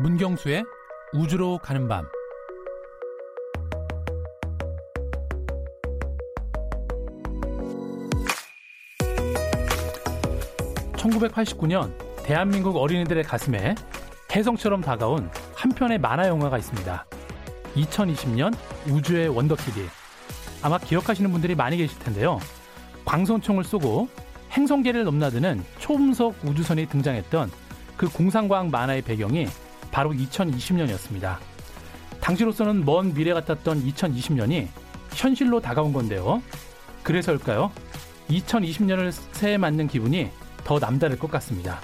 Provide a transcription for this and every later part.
문경수의 우주로 가는 밤 (1989년) 대한민국 어린이들의 가슴에 혜성처럼 다가온 한 편의 만화 영화가 있습니다. 2020년 우주의 원더키디. 아마 기억하시는 분들이 많이 계실 텐데요. 광선총을 쏘고 행성계를 넘나드는 초음속 우주선이 등장했던 그 공상과학 만화의 배경이 바로 2020년이었습니다. 당시로서는 먼 미래 같았던 2020년이 현실로 다가온 건데요. 그래서일까요? 2020년을 새해 맞는 기분이 더 남다를 것 같습니다.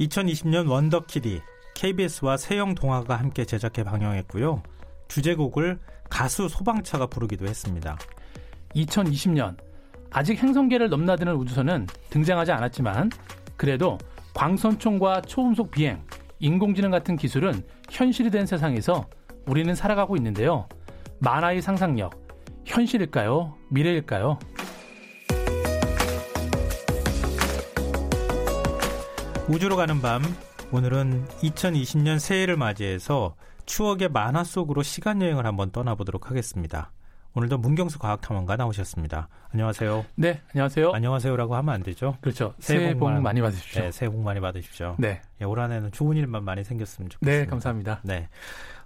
2020년 원더키디 KBS와 세영 동화가 함께 제작해 방영했고요. 주제곡을 가수 소방차가 부르기도 했습니다. 2020년 아직 행성계를 넘나드는 우주선은 등장하지 않았지만 그래도 광선총과 초음속 비행, 인공지능 같은 기술은 현실이 된 세상에서 우리는 살아가고 있는데요. 만화의 상상력, 현실일까요? 미래일까요? 우주로 가는 밤 오늘은 2020년 새해를 맞이해서 추억의 만화 속으로 시간 여행을 한번 떠나보도록 하겠습니다. 오늘도 문경수 과학탐험가 나오셨습니다. 안녕하세요. 네, 안녕하세요. 안녕하세요라고 하면 안 되죠? 그렇죠. 새해, 복 많이, 많이 받으십시오. 네, 새해 복 많이 받으십시오. 네. 예, 올 한해는 좋은 일만 많이 생겼으면 좋겠습니다. 네, 감사합니다. 네.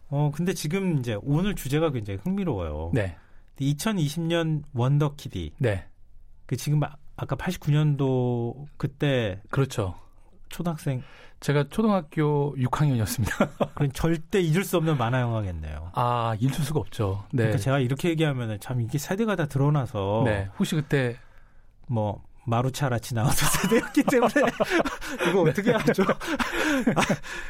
어, 근데 지금 이제 오늘 주제가 굉장히 흥미로워요. 네. 2020년 원더키디. 네. 그 지금 아, 아까 89년도 그때 그렇죠. 초등학생 제가 초등학교 6학년이었습니다. 그럼 절대 잊을 수 없는 만화 영화겠네요. 아, 잊을 수가 없죠. 네. 그러니까 제가 이렇게 얘기하면 참 이게 세대가 다 드러나서 네. 혹시 그때 뭐 마루차라치 나왔던 세대였기 때문에 이거 어떻게 하죠? 아,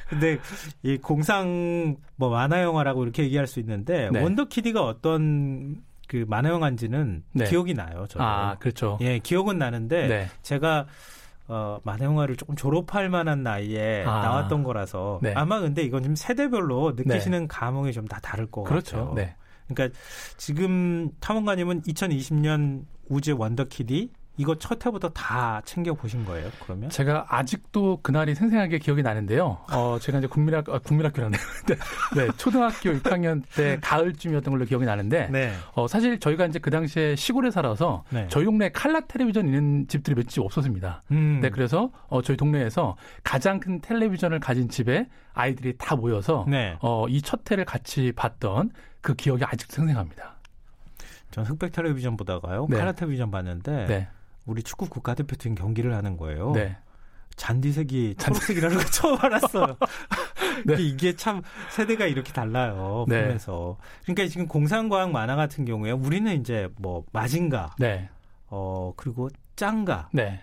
근데 이 공상 뭐 만화 영화라고 이렇게 얘기할 수 있는데 네. 원더키디가 어떤 그 만화 영화인지는 네. 기억이 나요. 저도. 아, 그렇죠. 예, 기억은 나는데 네. 제가 어, 만화 영화를 조금 졸업할 만한 나이에 아. 나왔던 거라서 네. 아마 근데 이건 좀 세대별로 느끼시는 감흥이 좀 다 다를 것 그렇죠. 같아요. 네. 그러니까 지금 탐험가님은 2020년 우주 원더키디 이거 첫 해부터 다 챙겨 보신 거예요? 그러면? 제가 아직도 그날이 생생하게 기억이 나는데요. 어, 제가 이제 국민학, 아, 국민학교라네요. 네, 네, 초등학교 6학년 때 가을쯤이었던 걸로 기억이 나는데, 네. 어, 사실 저희가 이제 그 당시에 시골에 살아서 네. 저희 동네에 칼라 텔레비전 있는 집들이 몇 집 없었습니다. 음. 네, 그래서 어, 저희 동네에서 가장 큰 텔레비전을 가진 집에 아이들이 다 모여서 네. 어, 이첫 해를 같이 봤던 그 기억이 아직도 생생합니다. 전 흑백 텔레비전 보다가요. 네. 카라 텔레비전 봤는데 네, 우리 축구 국가대표팀 경기를 하는 거예요. 네. 잔디색이 초록색이라는 걸 처음 알았어요. 네. 이게 참 세대가 이렇게 달라요. 네. 보면서. 그러니까 지금 공상과학 만화 같은 경우에 우리는 이제 뭐 마징가, 네, 어 그리고 짱가, 네,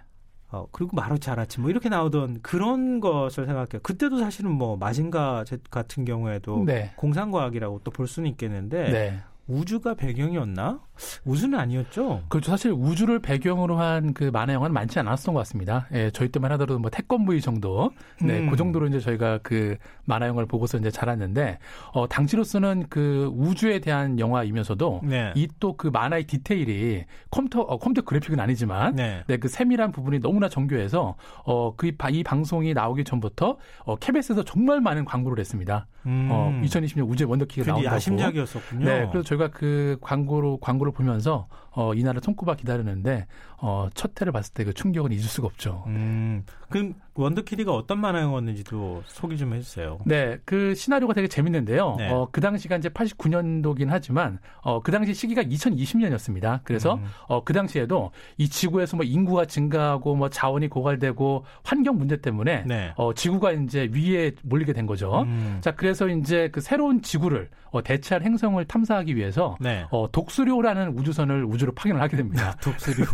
어 그리고 마루차라치 뭐 이렇게 나오던 그런 것을 생각해요. 그때도 사실은 뭐 마징가 제- 같은 경우에도 네. 공상과학이라고 또 볼 수는 있겠는데 네. 우주가 배경이었나? 우주는 아니었죠. 그렇죠. 사실 우주를 배경으로 한 그 만화 영화는 많지 않았던 것 같습니다. 예, 저희 때만 하더라도 뭐 태권브이 정도, 네, 음. 그 정도로 이제 저희가 그 만화 영화를 보고서 이제 자랐는데, 어, 당시로서는 그 우주에 대한 영화이면서도 네. 이또 그 만화의 디테일이 컴퓨터, 어, 컴퓨터 그래픽은 아니지만, 네. 네, 그 세밀한 부분이 너무나 정교해서, 어, 그, 바- 이 방송이 나오기 전부터, 어, KBS에서 정말 많은 광고를 했습니다. 음. 어, 2020년 우주의 원더키가 나온다고. 야심작이었었군요. 네, 그래서 저희가 그 광고로 광고를 보면서 어, 이날을 손꼽아 기다렸는데 어, 첫 회를 봤을 때 그 충격은 잊을 수가 없죠. 음, 그럼 원더키디가 어떤 만화 영화였는지도 소개 좀 해주세요. 네, 그 시나리오가 되게 재밌는데요. 네. 어, 그 당시가 이제 89년도긴 하지만, 어, 그 당시 시기가 2020년이었습니다. 그래서, 음. 어, 그 당시에도 이 지구에서 뭐 인구가 증가하고 뭐 자원이 고갈되고 환경 문제 때문에, 네. 어, 지구가 이제 위에 몰리게 된 거죠. 음. 자, 그래서 이제 그 새로운 지구를, 어, 대체할 행성을 탐사하기 위해서, 네. 어, 독수료라는 우주선을 우주로 파견을 하게 됩니다. 독수료.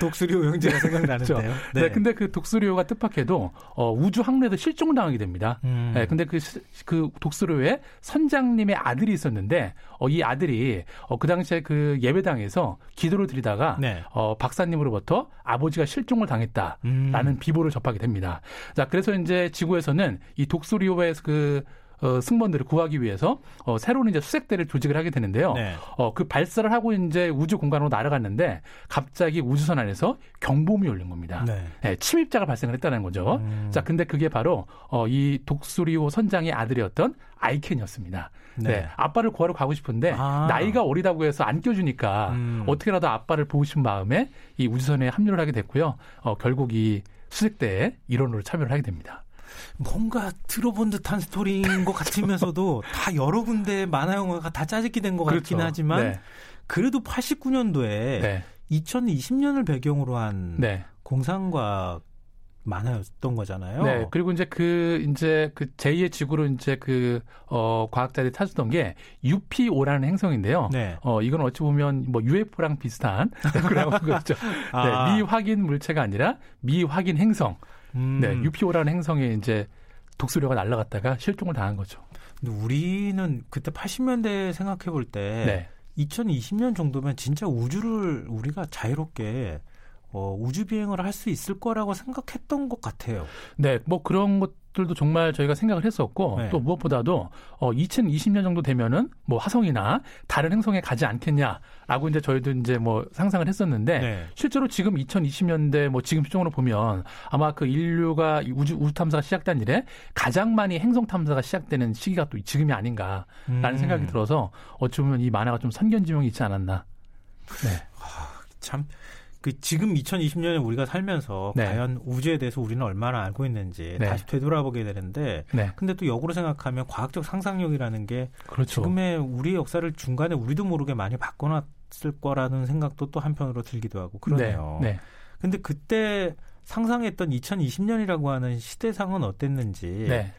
독수료 영재가 생각나는데요. 네. 근데 그 독수료가 뜻밖에도 어, 우주 항로에서 실종을 당하게 됩니다. 음. 네, 근데 그, 시- 그 독수료의 선장님의 아들이 있었는데 어, 이 아들이 어, 그 당시에 그 예배당에서 기도를 드리다가 네. 어, 박사님으로부터 아버지가 실종을 당했다라는 음. 비보를 접하게 됩니다. 자, 그래서 이제 지구에서는 이 독수리오의 그 어, 승무원들을 구하기 위해서 어, 새로운 이제 수색대를 조직을 하게 되는데요. 네. 어, 그 발사를 하고 이제 우주 공간으로 날아갔는데 갑자기 우주선 안에서 경보음이 울린 겁니다. 네. 네, 침입자가 발생을 했다는 거죠. 음. 자, 근데 그게 바로 어, 이 독수리호 선장의 아들이었던 아이켄이었습니다. 네. 네. 아빠를 구하러 가고 싶은데 아. 나이가 어리다고 해서 안 껴주니까 음. 어떻게라도 아빠를 보고 싶은 마음에 이 우주선에 합류를 하게 됐고요. 어, 결국 이 수색대에 일원으로 참여를 하게 됩니다. 뭔가 들어본 듯한 스토리인 것 같으면서도 다 여러 군데 만화 영화가 다 짜집기 된것 그렇죠. 같긴 하지만 네. 그래도 89년도에 네. 2020년을 배경으로 한 네. 공상과학 만화였던 거잖아요. 네. 그리고 이제 그 이제 그 제2의 지구로 이제 그어 과학자들이 찾았던 게 UPO라는 행성인데요. 네. 어 이건 어찌 보면 뭐 UFO랑 비슷한 그런 거죠. 아. 네. 미확인 물체가 아니라 미확인 행성. 음. 네. UPO라는 행성에 이제 독수리가 날아갔다가 실종을 당한 거죠. 근데 우리는 그때 80년대 생각해 볼때 네. 2020년 정도면 진짜 우주를 우리가 자유롭게 어, 우주 비행을 할 수 있을 거라고 생각했던 것 같아요. 네, 뭐 그런 것들도 정말 저희가 생각을 했었고 네. 또 무엇보다도 어, 2020년 정도 되면은 뭐 화성이나 다른 행성에 가지 않겠냐라고 이제 저희도 이제 뭐 상상을 했었는데 네. 실제로 지금 2020년대 뭐 지금 시점으로 보면 아마 그 인류가 우주 우주 탐사가 시작된 이래 가장 많이 행성 탐사가 시작되는 시기가 또 지금이 아닌가라는 음. 생각이 들어서 어찌 보면 이 만화가 좀 선견지명이 있지 않았나. 네. 아, 참 그 지금 2020년에 우리가 살면서 네. 과연 우주에 대해서 우리는 얼마나 알고 있는지 네. 다시 되돌아보게 되는데 네. 근데 또 역으로 생각하면 과학적 상상력이라는 게 그렇죠. 지금의 우리 역사를 중간에 우리도 모르게 많이 바꿔놨을 거라는 생각도 또 한편으로 들기도 하고 그러네요. 네. 네. 근데 그때 상상했던 2020년이라고 하는 시대상은 어땠는지 네.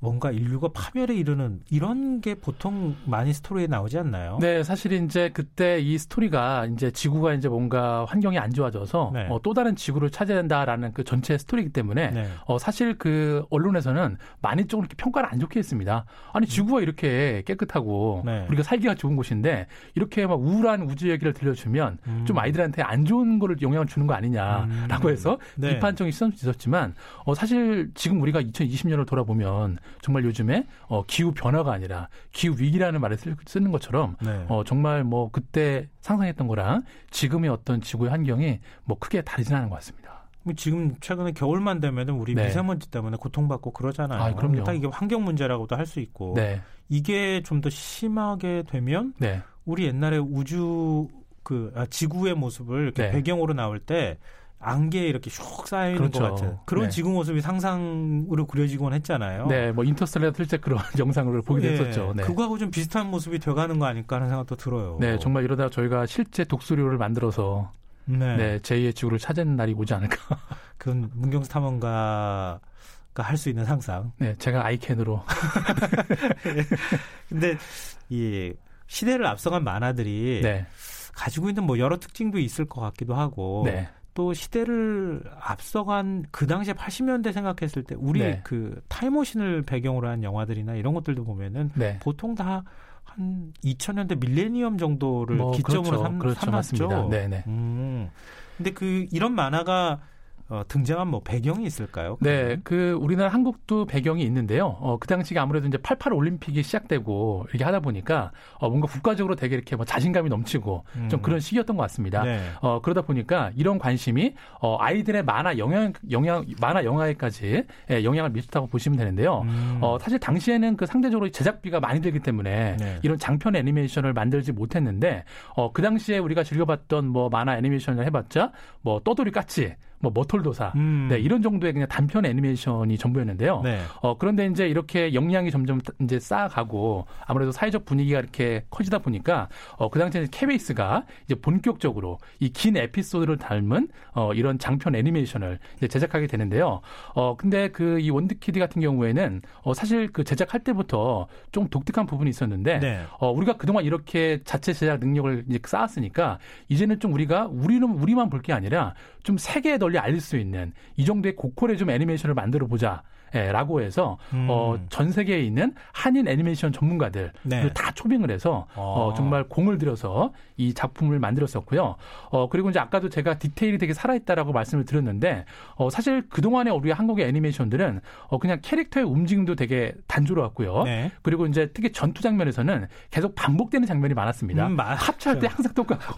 뭔가 인류가 파멸에 이르는 이런 게 보통 많이 스토리에 나오지 않나요? 네, 사실 이제 그때 이 스토리가 이제 지구가 이제 뭔가 환경이 안 좋아져서 네. 어, 또 다른 지구를 찾아야 된다라는 그 전체 스토리이기 때문에 네. 어, 사실 그 언론에서는 많이 조금 이렇게 평가를 안 좋게 했습니다. 아니 음. 지구가 이렇게 깨끗하고 네. 우리가 살기가 좋은 곳인데 이렇게 막 우울한 우주 얘기를 들려주면 음. 좀 아이들한테 안 좋은 거를 영향을 주는 거 아니냐라고 음. 해서 네. 비판적인 시선도 있었지만 어, 사실 지금 우리가 2020년을 돌아보면 정말 요즘에 어, 기후 변화가 아니라 기후 위기라는 말을 쓰 는 것처럼 네. 어, 정말 뭐 그때 상상했던 거랑 지금의 어떤 지구의 환경이 뭐 크게 다르진 않은 것 같습니다. 뭐 지금 최근에 겨울만 되면은 우리 네. 미세먼지 때문에 고통받고 그러잖아요. 아, 그럼요. 일단 이게 환경 문제라고도 할 수 있고 네. 이게 좀 더 심하게 되면 네. 우리 옛날에 우주 그 아, 지구의 모습을 이렇게 네. 배경으로 나올 때 안개에 이렇게 슉 쌓여 있는 그렇죠. 것 같은 그런 네. 지구 모습이 상상으로 그려지곤 했잖아요. 네, 뭐 인터스텔라 틀때 그런 영상을 보게 네. 됐었죠. 네. 그거하고 좀 비슷한 모습이 돼가는 거 아닐까 하는 생각도 들어요. 네, 정말 이러다 저희가 실제 독수리를 만들어서 네. 네, 제2의 지구를 찾은 날이 오지 않을까. 그건 문경수 탐험가가 할 수 있는 상상. 네, 제가 아이캔으로. 근데 이 시대를 앞서간 만화들이 네. 가지고 있는 뭐 여러 특징도 있을 것 같기도 하고. 네. 또 시대를 앞서간 그 당시에 80년대 생각했을 때 우리 네. 그 타임머신을 배경으로 한 영화들이나 이런 것들도 보면은 네. 보통 다 한 2000년대 밀레니엄 정도를 뭐 기점으로 그렇죠. 삼, 그렇죠. 삼았죠. 네네. 음. 근데 그 이런 만화가 어, 등장한 뭐 배경이 있을까요? 네, 그 우리나라 한국도 배경이 있는데요. 어, 그 당시가 아무래도 이제 88 올림픽이 시작되고 이렇게 하다 보니까 어, 뭔가 국가적으로 되게 이렇게 뭐 자신감이 넘치고 음. 좀 그런 시기였던 것 같습니다. 네. 어, 그러다 보니까 이런 관심이 어, 아이들의 만화 영향 영향 만화 영화에까지 예, 영향을 미쳤다고 보시면 되는데요. 음. 어, 사실 당시에는 그 상대적으로 제작비가 많이 들기 때문에 네. 이런 장편 애니메이션을 만들지 못했는데 어, 그 당시에 우리가 즐겨봤던 뭐 만화 애니메이션을 해봤자 뭐 떠돌이 까치 뭐 머털도사 음. 네, 이런 정도의 그냥 단편 애니메이션이 전부였는데요. 네. 어, 그런데 이제 이렇게 역량이 점점 이제 쌓아가고 아무래도 사회적 분위기가 이렇게 커지다 보니까 어, 그 당시에 KBS가 이제 본격적으로 이 긴 에피소드를 담은 어, 이런 장편 애니메이션을 이제 제작하게 되는데요. 어, 근데 그 이 원더키디 같은 경우에는 어, 사실 그 제작할 때부터 좀 독특한 부분이 있었는데 네. 어, 우리가 그동안 이렇게 자체 제작 능력을 이제 쌓았으니까 이제는 좀 우리가 우리는 우리만 볼 게 아니라 좀 세계에 널리 알릴 수 있는 이 정도의 고퀄의 좀 애니메이션을 만들어 보자. 라고 해서 음. 어, 전 세계에 있는 한인 애니메이션 전문가들 네. 다 초빙을 해서 어. 어, 정말 공을 들여서 이 작품을 만들었었고요. 어, 그리고 이제 아까도 제가 디테일이 되게 살아있다라고 말씀을 드렸는데 어, 사실 그동안에 우리 한국의 애니메이션들은 어, 그냥 캐릭터의 움직임도 되게 단조로웠고요. 네. 그리고 이제 특히 전투 장면에서는 계속 반복되는 장면이 많았습니다. 음, 합체할 때 항상 똑같고.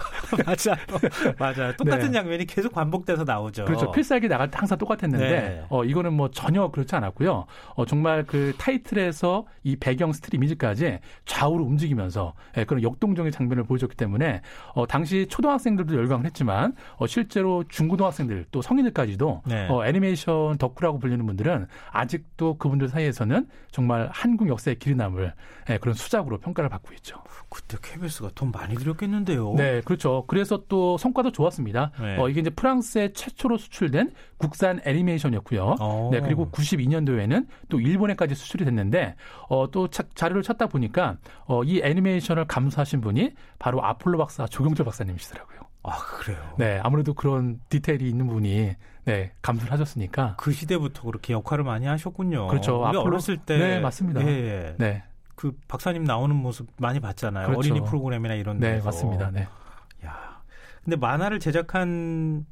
맞아. 맞아요. 똑같은 네. 장면이 계속 반복돼서 나오죠. 그렇죠. 필살기 나갈 때 항상 똑같았는데 네. 어, 이거는 뭐 전혀 그렇지 않 았고요. 어, 정말 그 타이틀에서 이 배경 스틸 이미지까지 좌우로 움직이면서 예, 그런 역동적인 장면을 보여줬기 때문에 어, 당시 초등학생들도 열광을 했지만 어, 실제로 중고등학생들 또 성인들까지도 네. 어, 애니메이션 덕후라고 불리는 분들은 아직도 그분들 사이에서는 정말 한국 역사에 길이 남을 예, 그런 수작으로 평가를 받고 있죠. 그때 KBS가 돈 많이 들였겠는데요. 네, 그렇죠. 그래서 또 성과도 좋았습니다. 네. 어, 이게 이제 프랑스에 최초로 수출된 국산 애니메이션이었고요. 오. 어. 네, 그리고 92년도에는 또 일본에까지 수출이 됐는데 어, 또 차, 자료를 찾다 보니까 어, 이 애니메이션을 감수하신 분이 바로 아폴로 박사 조경철 박사님이시더라고요. 아 그래요. 네, 아무래도 그런 디테일이 있는 분이 네 감수를 하셨으니까 그 시대부터 그렇게 역할을 많이 하셨군요. 그렇죠. 우리 아폴로... 어렸을 때 네, 맞습니다. 예, 예. 네. 그 박사님 나오는 모습 많이 봤잖아요. 그렇죠. 어린이 프로그램이나 이런 네, 데서. 네, 맞습니다. 네. 야. 근데 만화를 제작한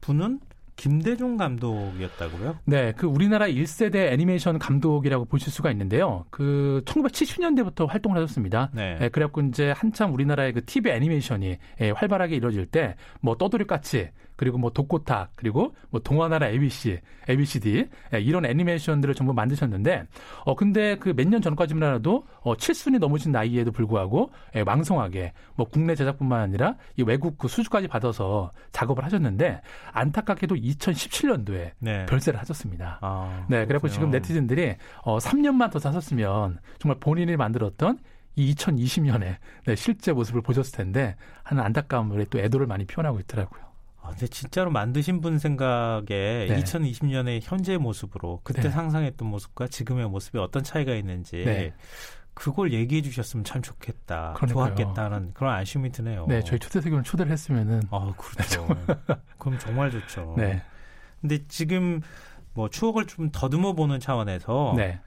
분은 김대중 감독이었다고요? 네, 그 우리나라 1세대 애니메이션 감독이라고 보실 수가 있는데요. 그 1970년대부터 활동을 하셨습니다. 네. 네 그래갖고 이제 한참 우리나라의 그 TV 애니메이션이 예, 활발하게 이루어질 때 뭐 떠돌이까치 그리고 뭐 독고탁 그리고 뭐 동화나라 ABC, ABCD 예, 이런 애니메이션들을 전부 만드셨는데 어 근데 그 몇 년 전까지만 해도 어 7순이 넘으신 나이에도 불구하고 예, 왕성하게 뭐 국내 제작뿐만 아니라 이 외국 그 수주까지 받아서 작업을 하셨는데 안타깝게도 2017년도에 네. 별세를 하셨습니다. 아, 네, 그래서 지금 네티즌들이 어 3년만 더 사셨으면 정말 본인이 만들었던 이 2020년에 네, 실제 모습을 보셨을 텐데 하는 안타까움을 또 애도를 많이 표현하고 있더라고요. 아, 근데 진짜로 만드신 분 생각에 네. 2020년의 현재의 모습으로 그때 네. 상상했던 모습과 지금의 모습이 어떤 차이가 있는지 네. 그걸 얘기해 주셨으면 참 좋겠다. 그러니까요. 좋았겠다는 그런 아쉬움이 드네요. 네, 저희 초대석을 초대를 했으면은. 아, 그렇죠. 그럼 정말 좋죠. 네. 근데 지금 뭐 추억을 좀 더듬어 보는 차원에서 네.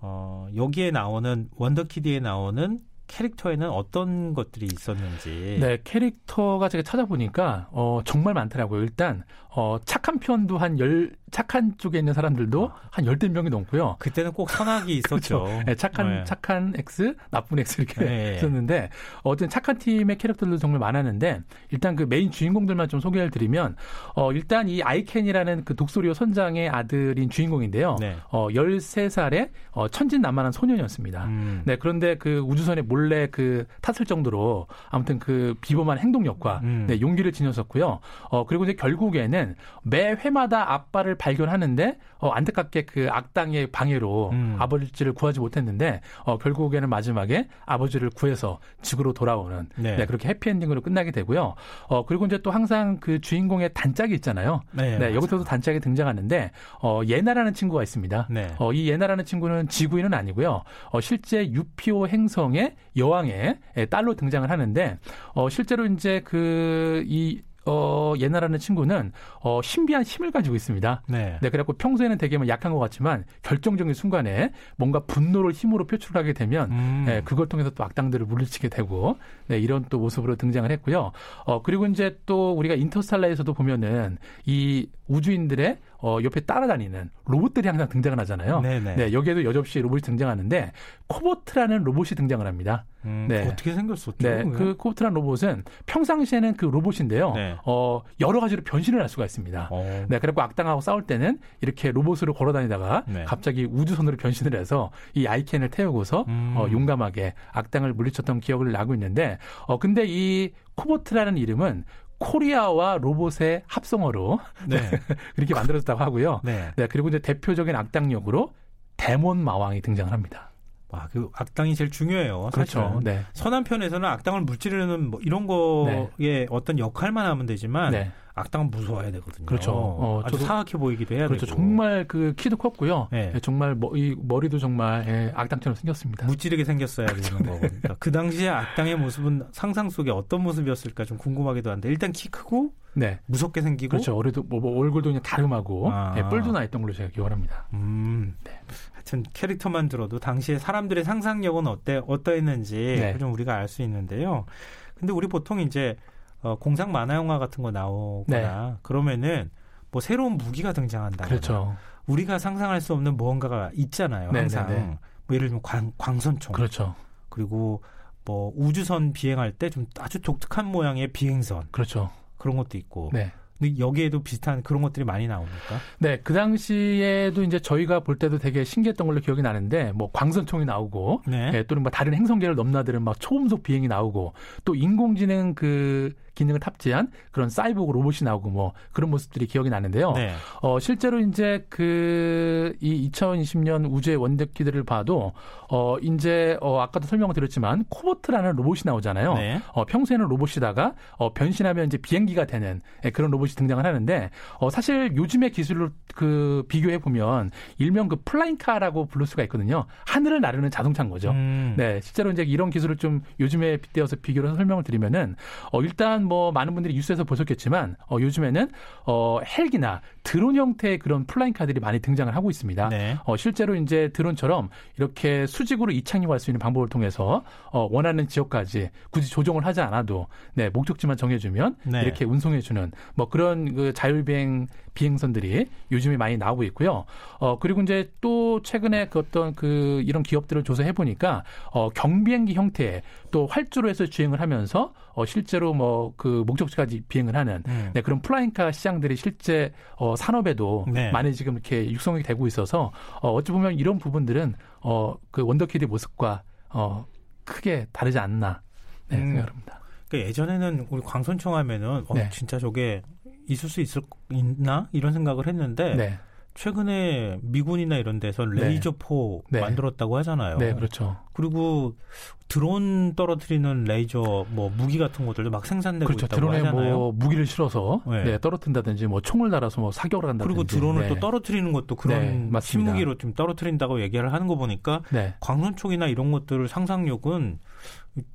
어, 여기에 나오는 원더키드에 나오는 캐릭터에는 어떤 것들이 있었는지. 네, 캐릭터가 제가 찾아보니까 어, 정말 많더라고요. 일단 어, 착한 편도 한 열, 착한 쪽에 있는 사람들도 아. 한 열댓 명이 넘고요. 그때는 꼭 선악이 있었죠. 그렇죠. 네, 착한, 네. 착한 X, 나쁜 X 이렇게 네. 있었는데, 어쨌든 착한 팀의 캐릭터들도 정말 많았는데, 일단 그 메인 주인공들만 좀 소개를 드리면, 어, 일단 이 아이캔이라는 그 독수리호 선장의 아들인 주인공인데요. 네. 어, 13살의 어, 천진난만한 소년이었습니다. 음. 네, 그런데 그 우주선에 몰래 그 탔을 정도로 아무튼 그 비범한 행동력과 음. 네, 용기를 지녔었고요. 어, 그리고 이제 결국에는 매 회마다 아빠를 발견하는데 어, 안타깝게 그 악당의 방해로 음. 아버지를 구하지 못했는데 어, 결국에는 마지막에 아버지를 구해서 지구로 돌아오는 네. 네, 그렇게 해피엔딩으로 끝나게 되고요. 어, 그리고 이제 또 항상 그 주인공의 단짝이 있잖아요. 네, 네 여기서도 단짝이 등장하는데 어, 예나라는 친구가 있습니다. 네. 어, 이 예나라는 친구는 지구인은 아니고요. 어, 실제 유피오 행성의 여왕의 딸로 등장을 하는데 어, 실제로 이제 그이 어, 예나라는 친구는 어, 신비한 힘을 가지고 있습니다. 네. 네, 그래갖고 평소에는 되게 뭐 약한 것 같지만 결정적인 순간에 뭔가 분노를 힘으로 표출하게 되면 음. 네, 그걸 통해서 또 악당들을 물리치게 되고 네, 이런 또 모습으로 등장을 했고요. 어, 그리고 이제 또 우리가 인터스텔라에서도 보면은 이 우주인들의 어, 옆에 따라다니는 로봇들이 항상 등장을 하잖아요. 네네. 네, 여기에도 여접시 로봇이 등장하는데 코보트라는 로봇이 등장을 합니다. 음, 네. 어떻게 생겼었죠? 네, 그 코보트라는 로봇은 평상시에는 그 로봇인데요. 네. 어, 여러 가지로 변신을 할 수가 있습니다. 어. 네, 그리고 악당하고 싸울 때는 이렇게 로봇으로 걸어다니다가 네. 갑자기 우주선으로 변신을 해서 이 아이캔을 태우고서 음. 어, 용감하게 악당을 물리쳤던 기억을 나고 있는데, 어, 근데 이 코보트라는 이름은 코리아와 로봇의 합성어로 네. 그렇게 만들어졌다고 하고요. 네. 네. 그리고 이제 대표적인 악당 역으로 데몬 마왕이 등장을 합니다. 아, 그 악당이 제일 중요해요. 그렇죠. 네. 선한 편에서는 악당을 물찌르는 뭐 이런 거에 네. 어떤 역할만 하면 되지만 네. 악당은 무서워야 되거든요. 그렇죠. 어, 아주 사악해 보이기도 해야 그렇죠. 되고. 정말 그 키도 컸고요. 네. 예, 정말 머리, 머리도 정말 예, 악당처럼 생겼습니다. 무찌르게 생겼어야 되는 거거든요. 그 당시에 악당의 모습은 상상 속에 어떤 모습이었을까 좀 궁금하기도 한데 일단 키 크고 네. 무섭게 생기고 그렇죠. 얼굴도 뭐, 뭐 얼굴도 그냥 다름하고 아. 예, 뿔도 나 있던 걸로 제가 기억을 합니다. 음. 네. 하여튼 캐릭터만 들어도 당시에 사람들의 상상력은 어때 어떠했는지 네. 좀 우리가 알 수 있는데요. 근데 우리 보통 이제 어, 공상 만화 영화 같은 거 나오거나 그러면은 뭐 새로운 무기가 등장한다. 네. 그렇죠. 우리가 상상할 수 없는 무언가가 있잖아요. 네, 항상 네, 네. 뭐 예를 들면 광, 광선총 그렇죠. 그리고 뭐 우주선 비행할 때 좀 아주 독특한 모양의 비행선 그렇죠. 그런 것도 있고. 네. 근데 여기에도 비슷한 그런 것들이 많이 나옵니까? 네, 그 당시에도 이제 저희가 볼 때도 되게 신기했던 걸로 기억이 나는데 뭐 광선총이 나오고 네. 예, 또는 뭐 다른 행성계를 넘나드는 막 초음속 비행이 나오고 또 인공지능 그 기능을 탑재한 그런 사이보그 로봇이 나오고 뭐 그런 모습들이 기억이 나는데요. 네. 어, 실제로 이제 그 이 2020년 우주의 원더키드를 봐도 어, 이제 어, 아까도 설명을 드렸지만 코보트라는 로봇이 나오잖아요. 네. 어, 평소에는 로봇이다가 어, 변신하면 이제 비행기가 되는 예, 그런 로봇이 등장을 하는데 어, 사실 요즘의 기술로 그 비교해 보면 일명 그 플라잉카라고 부를 수가 있거든요. 하늘을 나르는 자동차인 거죠. 음. 네, 실제로 이제 이런 기술을 좀 요즘에 빗대어서 비교를 해서 설명을 드리면은 어 일단 뭐 많은 분들이 뉴스에서 보셨겠지만 어 요즘에는 어 헬기나 드론 형태의 그런 플라잉 카들이 많이 등장을 하고 있습니다. 네. 어 실제로 이제 드론처럼 이렇게 수직으로 이착륙할 수 있는 방법을 통해서 어 원하는 지역까지 굳이 조종을 하지 않아도 네, 목적지만 정해 주면 네. 이렇게 운송해 주는 뭐 그런 그 자율비행 비행선들이 요즘에 많이 나오고 있고요. 어 그리고 이제 또 최근에 그 어떤 그 이런 기업들을 조사해 보니까 어 경비행기 형태의 또 활주로 해서 주행을 하면서 어 실제로 뭐 그 목적지까지 비행을 하는 음. 네, 그런 플라잉카 시장들이 실제 어 산업에도 네. 많이 지금 이렇게 육성이 되고 있어서 어 어찌 보면 이런 부분들은 어 그 원더키드의 모습과 어 크게 다르지 않나 네, 음. 생각합니다. 그러니까 예전에는 우리 광선총 하면은 어, 네. 진짜 저게 있을 수 있을 있나 이런 생각을 했는데 네. 최근에 미군이나 이런 데서 네. 레이저포 네. 만들었다고 하잖아요. 네, 그렇죠. 그리고 드론 떨어뜨리는 레이저 뭐 무기 같은 것들도 막 생산되고 그렇죠. 있다고 드론에 하잖아요. 뭐 무기를 실어서 네. 네. 떨어뜨린다든지 뭐 총을 달아서 뭐 사격을 한다든지 그리고 드론을 네. 또 떨어뜨리는 것도 그런 네, 맞습니다. 신무기로 좀 떨어뜨린다고 얘기를 하는 거 보니까 네. 광선총이나 이런 것들 상상력은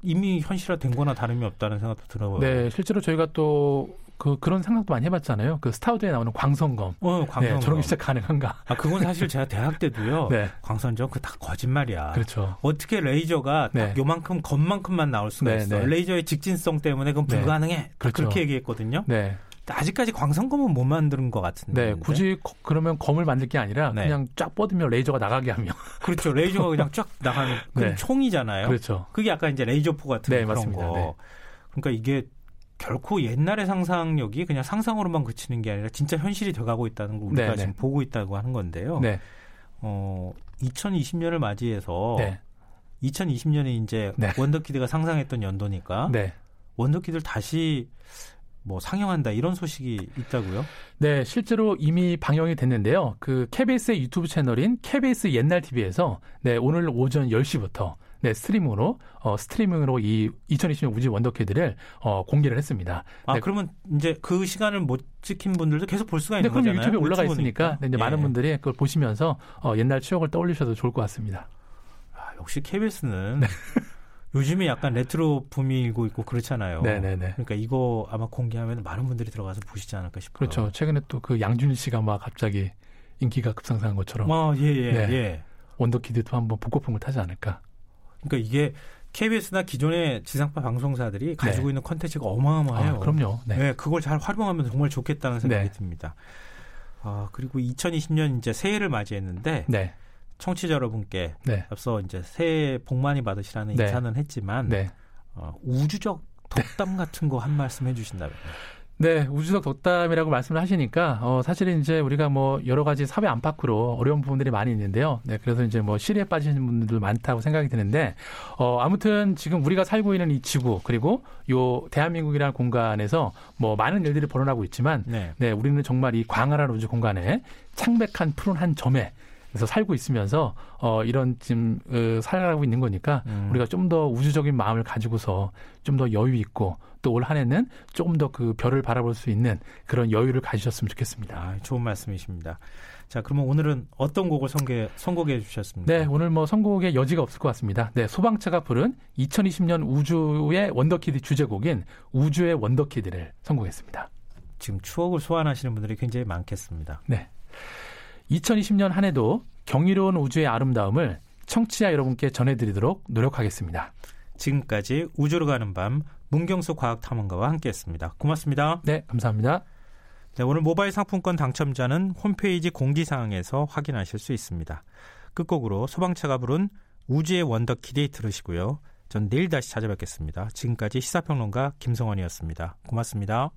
이미 현실화된 거나 다름이 없다는 생각도 들어요. 네, 실제로 저희가 또 그, 그런 생각도 많이 해봤잖아요. 그 스타워즈에 나오는 광선검. 어, 광선. 네, 저런 게 진짜 가능한가? 아, 그건 사실 제가 대학 때도요. 네, 광선검 그거 다 거짓말이야. 그렇죠. 어떻게 레이저가 딱 네. 요만큼 검만큼만 나올 수가 네, 있어. 네. 레이저의 직진성 때문에 그건 네. 불가능해. 딱 그렇죠. 그렇게 얘기했거든요. 네, 아직까지 광선검은 못 만드는 것 같은데. 네, 굳이 거- 그러면 검을 만들 게 아니라 네. 그냥 쫙 뻗으면 레이저가 나가게 하면. 그렇죠. 레이저가 그냥 쫙 나가는 그 네. 총이잖아요. 그렇죠. 그게 약간 이제 레이저포 같은 네, 그런 맞습니다. 거. 네. 그러니까 이게 결코 옛날의 상상력이 그냥 상상으로만 그치는 게 아니라 진짜 현실이 돼가고 있다는 걸 우리가 네, 네. 지금 보고 있다고 하는 건데요. 네, 어, 2020년을 맞이해서 네, 2020년에 이제 네. 원더키드가 상상했던 연도니까 네. 원더키드를 다시 뭐 상영한다 이런 소식이 있다고요? 네, 실제로 이미 방영이 됐는데요. 그 KBS의 유튜브 채널인 KBS 옛날 TV에서 네, 오늘 오전 10시부터 네, 스트리밍으로 어 스트리밍으로 이 2020년 우주 원더키드를 어 공개를 했습니다. 아 네. 그러면 이제 그 시간을 못 지킨 분들도 계속 볼 수가 네, 있는 그럼 거잖아요. 유튜브에 올라가. 있으니까 네, 이제 예. 많은 분들이 그걸 보시면서 어 옛날 추억을 떠올리셔도 좋을 것 같습니다. 아, 역시 KBS는 요즘에 약간 레트로 붐이 일고 있고 그렇잖아요. 네, 네, 네. 그러니까 이거 아마 공개하면 많은 분들이 들어가서 보시지 않을까 싶어요. 그렇죠. 최근에 또 그 양준일 씨가 막 갑자기 인기가 급상승한 것처럼 아, 예, 예, 네. 예. 원더키드도 한번 복고풍을 타지 않을까. 그러니까 이게 KBS나 기존의 지상파 방송사들이 가지고 있는 컨텐츠가 어마어마해요. 아, 그럼요. 네. 네, 그걸 잘 활용하면 정말 좋겠다는 생각이 네. 듭니다. 아, 그리고 2020년 이제 새해를 맞이했는데 네. 청취자 여러분께 네. 앞서 이제 새해 복 많이 받으시라는 네. 인사는 했지만 네. 어, 우주적 덕담 같은 거 한 말씀 해주신다면 네, 우주적 덕담이라고 말씀을 하시니까 어 사실은 이제 우리가 뭐 여러 가지 사회 안팎으로 어려운 부분들이 많이 있는데요. 네, 그래서 이제 뭐 시리에 빠지는 분들도 많다고 생각이 드는데 어 아무튼 지금 우리가 살고 있는 이 지구 그리고 요 대한민국이라는 공간에서 뭐 많은 일들이 벌어나고 있지만 네. 네, 우리는 정말 이 광활한 우주 공간에 창백한 푸른 한 점에 그래서 살고 있으면서 어 이런 지금 어, 살아가고 있는 거니까 음. 우리가 좀 더 우주적인 마음을 가지고서 좀 더 여유 있고 또 올 한해는 조금 더 그 별을 바라볼 수 있는 그런 여유를 가지셨으면 좋겠습니다. 아, 좋은 말씀이십니다. 자, 그러면 오늘은 어떤 곡을 선곡해, 선곡해 주셨습니까? 네, 오늘 뭐 선곡의 여지가 없을 것 같습니다. 네, 소방차가 부른 2020년 우주의 원더키드 주제곡인 우주의 원더키드를 선곡했습니다. 지금 추억을 소환하시는 분들이 굉장히 많겠습니다. 네. 2020년 한 해도 경이로운 우주의 아름다움을 청취자 여러분께 전해드리도록 노력하겠습니다. 지금까지 우주로 가는 밤 문경수 과학탐험가와 함께했습니다. 고맙습니다. 네, 감사합니다. 네, 오늘 모바일 상품권 당첨자는 홈페이지 공지사항에서 확인하실 수 있습니다. 끝곡으로 소방차가 부른 우주의 원더키디 들으시고요. 전 내일 다시 찾아뵙겠습니다. 지금까지 시사평론가 김성원이었습니다. 고맙습니다.